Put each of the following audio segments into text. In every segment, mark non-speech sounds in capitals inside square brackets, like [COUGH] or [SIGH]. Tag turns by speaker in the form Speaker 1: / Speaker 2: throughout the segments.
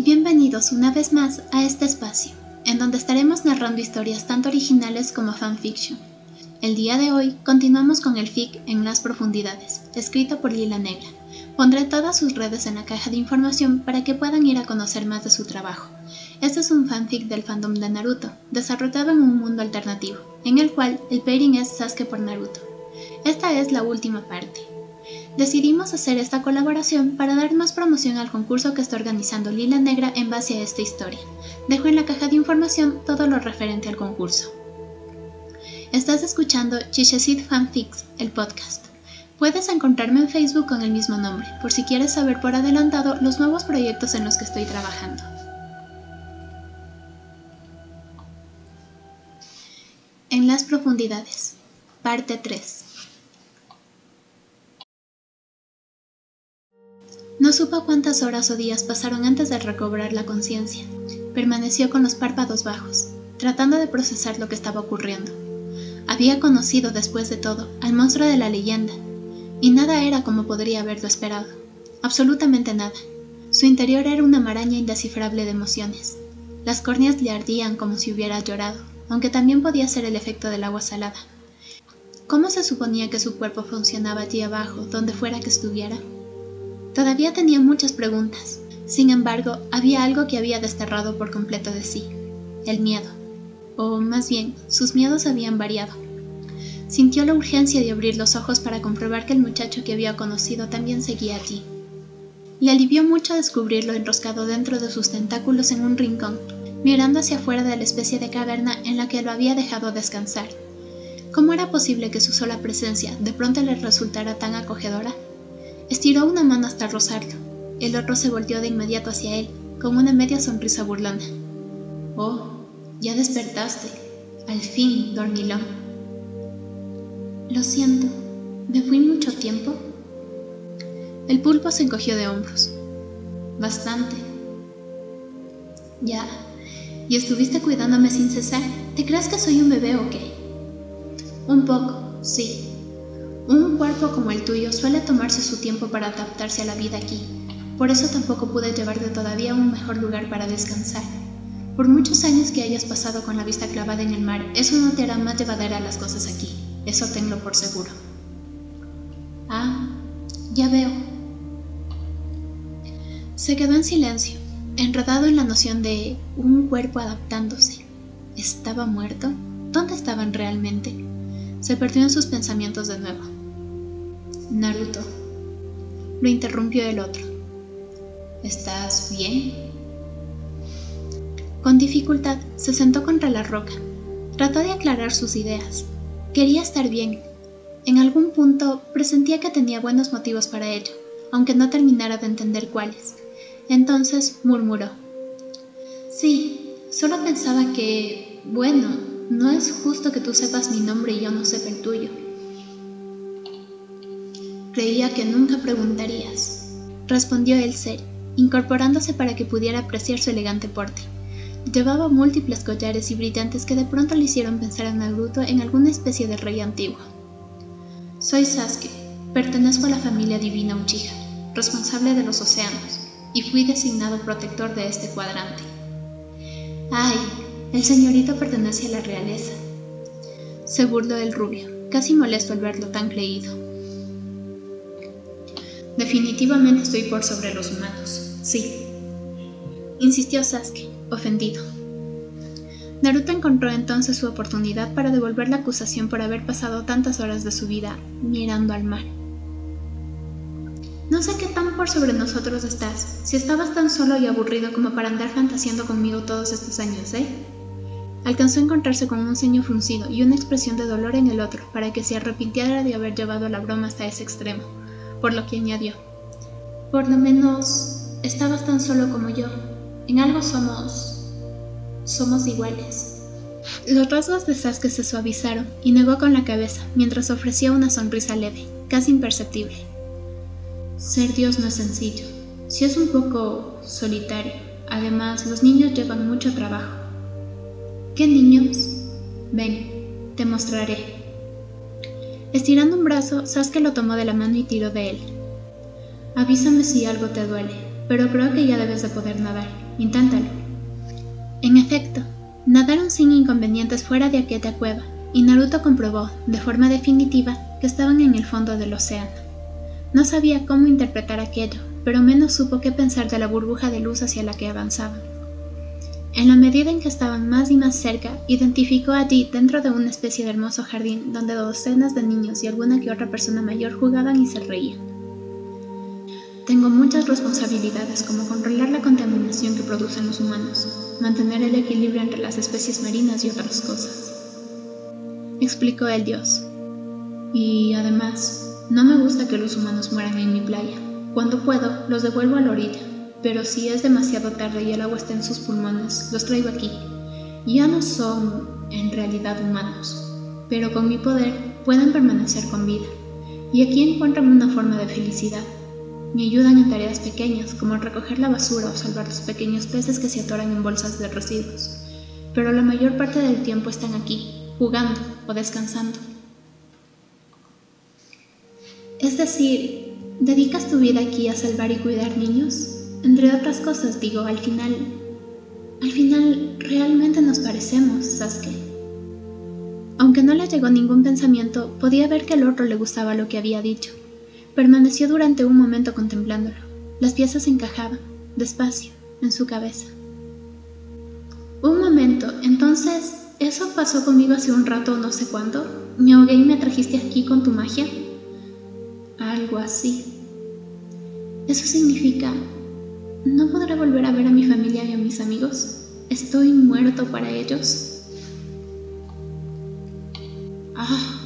Speaker 1: Bienvenidos una vez más a este espacio, en donde estaremos narrando historias tanto originales como fanfiction. El día de hoy continuamos con el fic En las profundidades, escrito por Lila Negra. Pondré todas sus redes en la caja de información para que puedan ir a conocer más de su trabajo. Este es un fanfic del fandom de Naruto, desarrollado en un mundo alternativo, en el cual el pairing es Sasuke por Naruto. Esta es la última parte. Decidimos hacer esta colaboración para dar más promoción al concurso que está organizando Lila Negra en base a esta historia. Dejo en la caja de información todo lo referente al concurso. Estás escuchando Chichesit Fanfics, el podcast. Puedes encontrarme en Facebook con el mismo nombre, por si quieres saber por adelantado los nuevos proyectos en los que estoy trabajando. En las profundidades, parte 3. No supo cuántas horas o días pasaron antes de recobrar la conciencia. Permaneció con los párpados bajos, tratando de procesar lo que estaba ocurriendo. Había conocido, después de todo, al monstruo de la leyenda, y nada era como podría haberlo esperado. Absolutamente nada. Su interior era una maraña indescifrable de emociones. Las córneas le ardían como si hubiera llorado, aunque también podía ser el efecto del agua salada. ¿Cómo se suponía que su cuerpo funcionaba allí abajo, donde fuera que estuviera? Todavía tenía muchas preguntas. Sin embargo, había algo que había desterrado por completo de sí, el miedo. O más bien, sus miedos habían variado. Sintió la urgencia de abrir los ojos para comprobar que el muchacho que había conocido también seguía allí. Le alivió mucho descubrirlo enroscado dentro de sus tentáculos en un rincón, mirando hacia afuera de la especie de caverna en la que lo había dejado descansar. ¿Cómo era posible que su sola presencia de pronto le resultara tan acogedora? Estiró una mano hasta rozarlo. El otro se volteó de inmediato hacia él, con una media sonrisa burlona. Oh, ya despertaste. Al fin, dormilón. Lo siento, ¿me fui mucho tiempo? El pulpo se encogió de hombros. Bastante. Ya. ¿Y estuviste cuidándome sin cesar? ¿Te crees que soy un bebé o qué? Un poco, sí. Un cuerpo como el tuyo suele tomarse su tiempo para adaptarse a la vida aquí. Por eso tampoco pude llevarte todavía a un mejor lugar para descansar. Por muchos años que hayas pasado con la vista clavada en el mar, eso no te hará más llevadera las cosas aquí. Eso tenlo por seguro. Ah, ya veo. Se quedó en silencio, enredado en la noción de un cuerpo adaptándose. ¿Estaba muerto? ¿Dónde estaban realmente? Se perdió en sus pensamientos de nuevo. Naruto. Lo interrumpió el otro. ¿Estás bien? Con dificultad se sentó contra la roca. Trató de aclarar sus ideas. Quería estar bien. En algún punto presentía que tenía buenos motivos para ello, aunque no terminara de entender cuáles. Entonces murmuró. Sí, solo pensaba que, bueno, no es justo que tú sepas mi nombre y yo no sepa el tuyo. Creía que nunca preguntarías, respondió el ser, incorporándose para que pudiera apreciar su elegante porte. Llevaba múltiples collares y brillantes que de pronto le hicieron pensar a Naruto en alguna especie de rey antiguo. Soy Sasuke, pertenezco a la familia divina Uchiha, responsable de los océanos, y fui designado protector de este cuadrante. ¡Ay! El señorito pertenece a la realeza. Se burló el rubio, casi molesto al verlo tan creído. Definitivamente estoy por sobre los humanos, sí. Insistió Sasuke, ofendido. Naruto encontró entonces su oportunidad para devolver la acusación por haber pasado tantas horas de su vida mirando al mar. No sé qué tan por sobre nosotros estás, si estabas tan solo y aburrido como para andar fantaseando conmigo todos estos años, ¿eh? Alcanzó a encontrarse con un ceño fruncido y una expresión de dolor en el otro para que se arrepintiera de haber llevado la broma hasta ese extremo por lo que añadió. Por lo menos estabas tan solo como yo. En algo somos... somos iguales. Los rasgos de Sasuke se suavizaron y negó con la cabeza mientras ofrecía una sonrisa leve, casi imperceptible. Ser Dios no es sencillo. Si es un poco solitario. Además, los niños llevan mucho trabajo. ¿Qué niños? Ven, te mostraré. Estirando un brazo, Sasuke lo tomó de la mano y tiró de él. Avísame si algo te duele, pero creo que ya debes de poder nadar. inténtalo. En efecto, nadaron sin inconvenientes fuera de aquella cueva, y Naruto comprobó, de forma definitiva, que estaban en el fondo del océano. No sabía cómo interpretar aquello, pero menos supo qué pensar de la burbuja de luz hacia la que avanzaban. En la medida en que estaban más y más cerca, identificó allí, dentro de una especie de hermoso jardín, donde docenas de niños y alguna que otra persona mayor jugaban y se reían. Tengo muchas responsabilidades como controlar la contaminación que producen los humanos, mantener el equilibrio entre las especies marinas y otras cosas. Explicó el dios. Y además, no me gusta que los humanos mueran en mi playa. Cuando puedo, los devuelvo a la orilla, pero si es demasiado tarde y el agua está en sus pulmones, los traigo aquí. Ya no son, en realidad, humanos, pero con mi poder pueden permanecer con vida. Y aquí encuentran una forma de felicidad. Me ayudan en tareas pequeñas, como recoger la basura o salvar los pequeños peces que se atoran en bolsas de residuos. Pero la mayor parte del tiempo están aquí, jugando o descansando. Es decir, ¿dedicas tu vida aquí a salvar y cuidar niños? Entre otras cosas, digo, al final, al final realmente nos parecemos, Sasuke. Aunque no le llegó ningún pensamiento, podía ver que al otro le gustaba lo que había dicho. Permaneció durante un momento contemplándolo. Las piezas encajaban, despacio, en su cabeza. Un momento, entonces, ¿eso pasó conmigo hace un rato no sé cuándo? ¿Me ahogué y me trajiste aquí con tu magia? Algo así. Eso significa ¿No podré volver a ver a mi familia y a mis amigos? ¿Estoy muerto para ellos? Ah,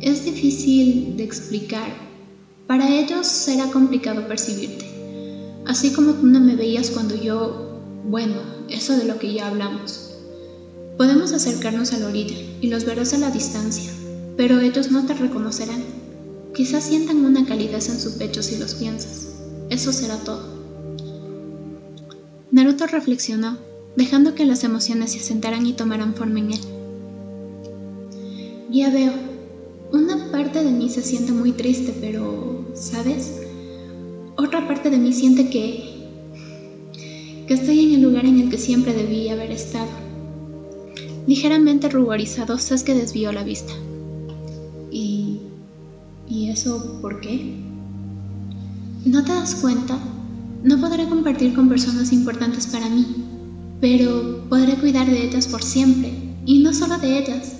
Speaker 1: es difícil de explicar. Para ellos será complicado percibirte. Así como tú no me veías cuando yo... Bueno, eso de lo que ya hablamos. Podemos acercarnos a la orilla y los verás a la distancia, pero ellos no te reconocerán. Quizás sientan una calidez en su pecho si los piensas. Eso será todo. Naruto reflexionó, dejando que las emociones se asentaran y tomaran forma en él. Ya veo, una parte de mí se siente muy triste, pero, ¿sabes? Otra parte de mí siente que... que estoy en el lugar en el que siempre debí haber estado. Ligeramente ruborizado, Sasuke desvió la vista. ¿Y... ¿y eso por qué? ¿No te das cuenta? No podré compartir con personas importantes para mí, pero podré cuidar de ellas por siempre, y no solo de ellas,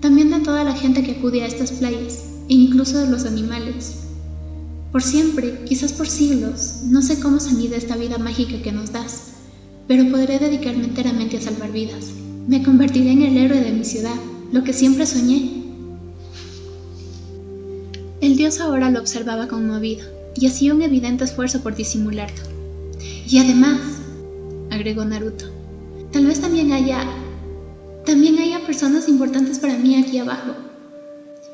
Speaker 1: también de toda la gente que acude a estas playas, e incluso de los animales. Por siempre, quizás por siglos, no sé cómo se mide esta vida mágica que nos das, pero podré dedicarme enteramente a salvar vidas. Me convertiré en el héroe de mi ciudad, lo que siempre soñé. El dios ahora lo observaba conmovido y hacía un evidente esfuerzo por disimularlo. Y además, agregó Naruto, tal vez también haya... también haya personas importantes para mí aquí abajo.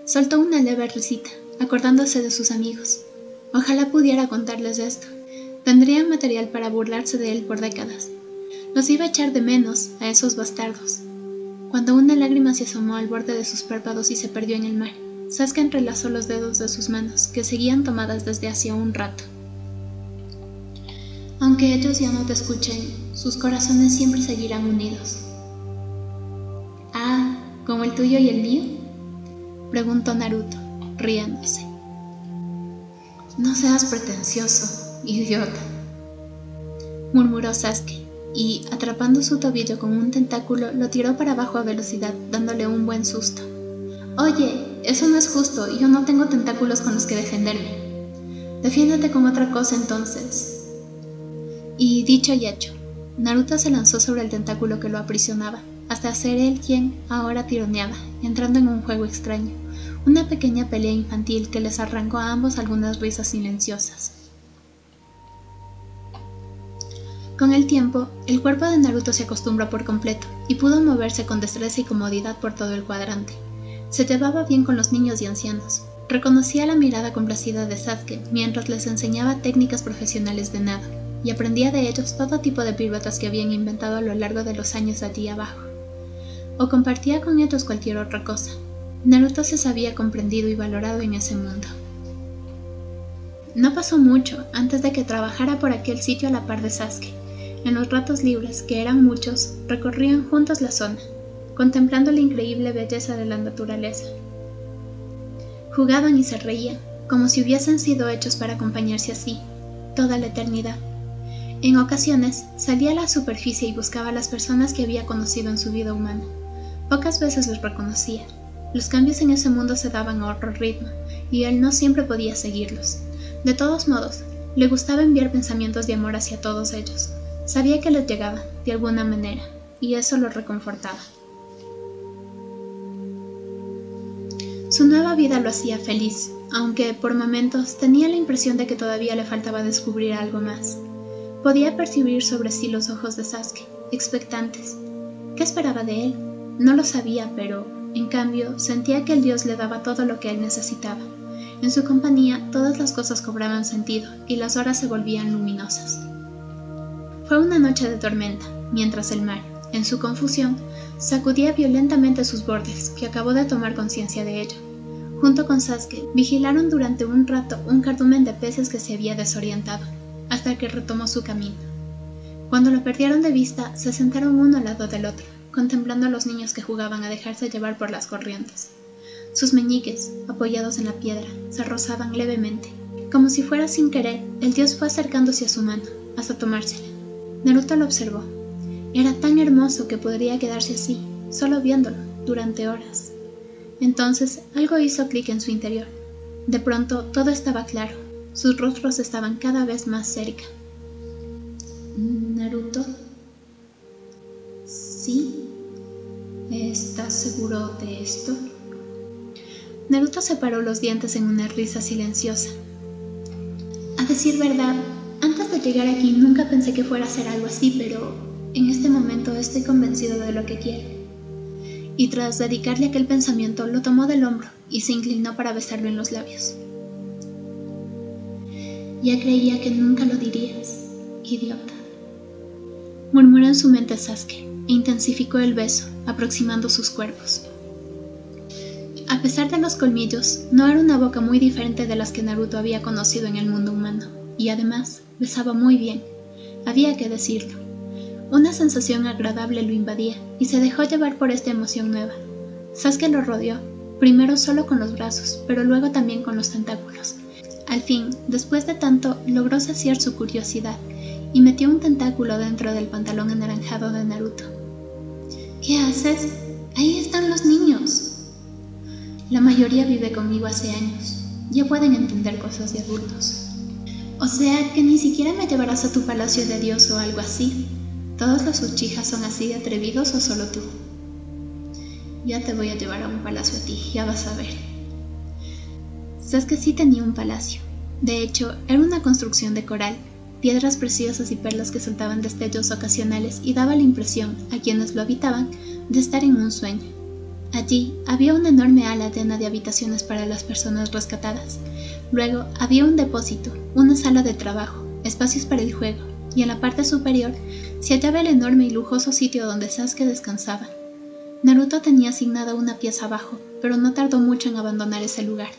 Speaker 1: Soltó una leve risita, acordándose de sus amigos. Ojalá pudiera contarles esto. Tendrían material para burlarse de él por décadas. Los iba a echar de menos a esos bastardos. Cuando una lágrima se asomó al borde de sus párpados y se perdió en el mar. Sasuke entrelazó los dedos de sus manos, que seguían tomadas desde hacía un rato. Aunque ellos ya no te escuchen, sus corazones siempre seguirán unidos. Ah, ¿como el tuyo y el mío? preguntó Naruto, riéndose. No seas pretencioso, idiota, murmuró Sasuke, y atrapando su tobillo con un tentáculo lo tiró para abajo a velocidad, dándole un buen susto. Oye, eso no es justo y yo no tengo tentáculos con los que defenderme. Defiéndete con otra cosa entonces. Y dicho y hecho, Naruto se lanzó sobre el tentáculo que lo aprisionaba, hasta ser él quien ahora tironeaba, entrando en un juego extraño, una pequeña pelea infantil que les arrancó a ambos algunas risas silenciosas. Con el tiempo, el cuerpo de Naruto se acostumbró por completo y pudo moverse con destreza y comodidad por todo el cuadrante. Se llevaba bien con los niños y ancianos. Reconocía la mirada complacida de Sasuke mientras les enseñaba técnicas profesionales de nado, y aprendía de ellos todo tipo de piruetas que habían inventado a lo largo de los años allí abajo. O compartía con ellos cualquier otra cosa. Naruto se sabía comprendido y valorado en ese mundo. No pasó mucho antes de que trabajara por aquel sitio a la par de Sasuke. En los ratos libres, que eran muchos, recorrían juntos la zona, contemplando la increíble belleza de la naturaleza. Jugaban y se reían, como si hubiesen sido hechos para acompañarse así, toda la eternidad. En ocasiones salía a la superficie y buscaba a las personas que había conocido en su vida humana. Pocas veces los reconocía. Los cambios en ese mundo se daban a otro ritmo, y él no siempre podía seguirlos. De todos modos, le gustaba enviar pensamientos de amor hacia todos ellos. Sabía que les llegaba, de alguna manera, y eso lo reconfortaba. Su nueva vida lo hacía feliz, aunque por momentos tenía la impresión de que todavía le faltaba descubrir algo más. Podía percibir sobre sí los ojos de Sasuke, expectantes. ¿Qué esperaba de él? No lo sabía, pero, en cambio, sentía que el dios le daba todo lo que él necesitaba. En su compañía, todas las cosas cobraban sentido y las horas se volvían luminosas. Fue una noche de tormenta, mientras el mar, en su confusión, sacudía violentamente sus bordes, que acabó de tomar conciencia de ello. Junto con Sasuke, vigilaron durante un rato un cardumen de peces que se había desorientado hasta que retomó su camino. Cuando lo perdieron de vista, se sentaron uno al lado del otro, contemplando a los niños que jugaban a dejarse llevar por las corrientes. Sus meñiques, apoyados en la piedra, se rozaban levemente. Como si fuera sin querer, el dios fue acercándose a su mano, hasta tomársela. Naruto lo observó. Era tan hermoso que podría quedarse así, solo viéndolo, durante horas. Entonces algo hizo clic en su interior. De pronto todo estaba claro, sus rostros estaban cada vez más cerca.
Speaker 2: Naruto. ¿Sí? ¿Estás seguro de esto?
Speaker 1: Naruto separó los dientes en una risa silenciosa. A decir verdad, antes de llegar aquí nunca pensé que fuera a ser algo así, pero en este momento estoy convencido de lo que quiere. Y tras dedicarle aquel pensamiento, lo tomó del hombro y se inclinó para besarlo en los labios.
Speaker 2: Ya creía que nunca lo dirías, idiota.
Speaker 1: Murmuró en su mente Sasuke e intensificó el beso, aproximando sus cuerpos. A pesar de los colmillos, no era una boca muy diferente de las que Naruto había conocido en el mundo humano, y además besaba muy bien, había que decirlo. Una sensación agradable lo invadía y se dejó llevar por esta emoción nueva. Sasuke lo rodeó, primero solo con los brazos, pero luego también con los tentáculos, al fin, después de tanto, logró saciar su curiosidad y metió un tentáculo dentro del pantalón anaranjado de Naruto.
Speaker 2: ¿Qué haces? Ahí están los niños.
Speaker 1: La mayoría vive conmigo hace años. Ya pueden entender cosas de adultos.
Speaker 2: O sea que ni siquiera me llevarás a tu palacio de Dios o algo así. ¿Todos los Uchijas son así de atrevidos o solo tú?
Speaker 1: Ya te voy a llevar a un palacio a ti, ya vas a ver. Sasuke sí tenía un palacio. De hecho, era una construcción de coral, piedras preciosas y perlas que soltaban destellos ocasionales y daba la impresión, a quienes lo habitaban, de estar en un sueño. Allí había una enorme ala llena de habitaciones para las personas rescatadas. Luego había un depósito, una sala de trabajo, espacios para el juego, y en la parte superior se hallaba el enorme y lujoso sitio donde Sasuke descansaba. Naruto tenía asignada una pieza abajo, pero no tardó mucho en abandonar ese lugar.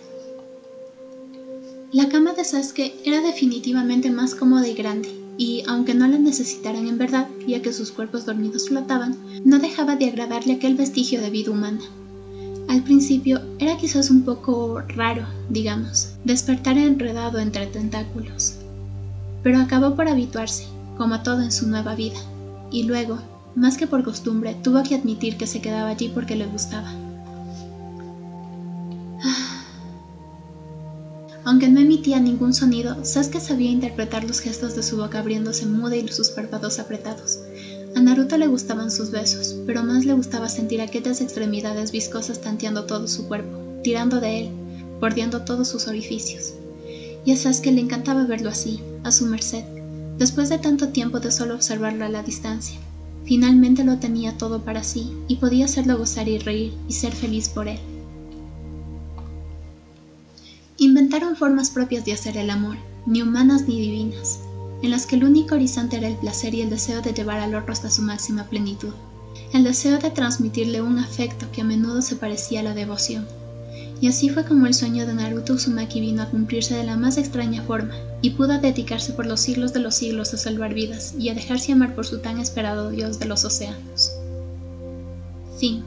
Speaker 1: La cama de Sasuke era definitivamente más cómoda y grande, y aunque no la necesitaran en verdad, ya que sus cuerpos dormidos flotaban, no dejaba de agradarle aquel vestigio de vida humana. Al principio era quizás un poco raro, digamos, despertar enredado entre tentáculos, pero acabó por habituarse, como a todo en su nueva vida, y luego, más que por costumbre, tuvo que admitir que se quedaba allí porque le gustaba. [SIGHS] Aunque no emitía ningún sonido, Sasuke sabía interpretar los gestos de su boca abriéndose muda y sus párpados apretados. A Naruto le gustaban sus besos, pero más le gustaba sentir aquellas extremidades viscosas tanteando todo su cuerpo, tirando de él, bordeando todos sus orificios. Y a Sasuke le encantaba verlo así, a su merced, después de tanto tiempo de solo observarlo a la distancia. Finalmente lo tenía todo para sí y podía hacerlo gozar y reír y ser feliz por él. Inventaron formas propias de hacer el amor, ni humanas ni divinas, en las que el único horizonte era el placer y el deseo de llevar al otro hasta su máxima plenitud, el deseo de transmitirle un afecto que a menudo se parecía a la devoción. Y así fue como el sueño de Naruto Uzumaki vino a cumplirse de la más extraña forma, y pudo dedicarse por los siglos de los siglos a salvar vidas y a dejarse amar por su tan esperado dios de los océanos. Fin.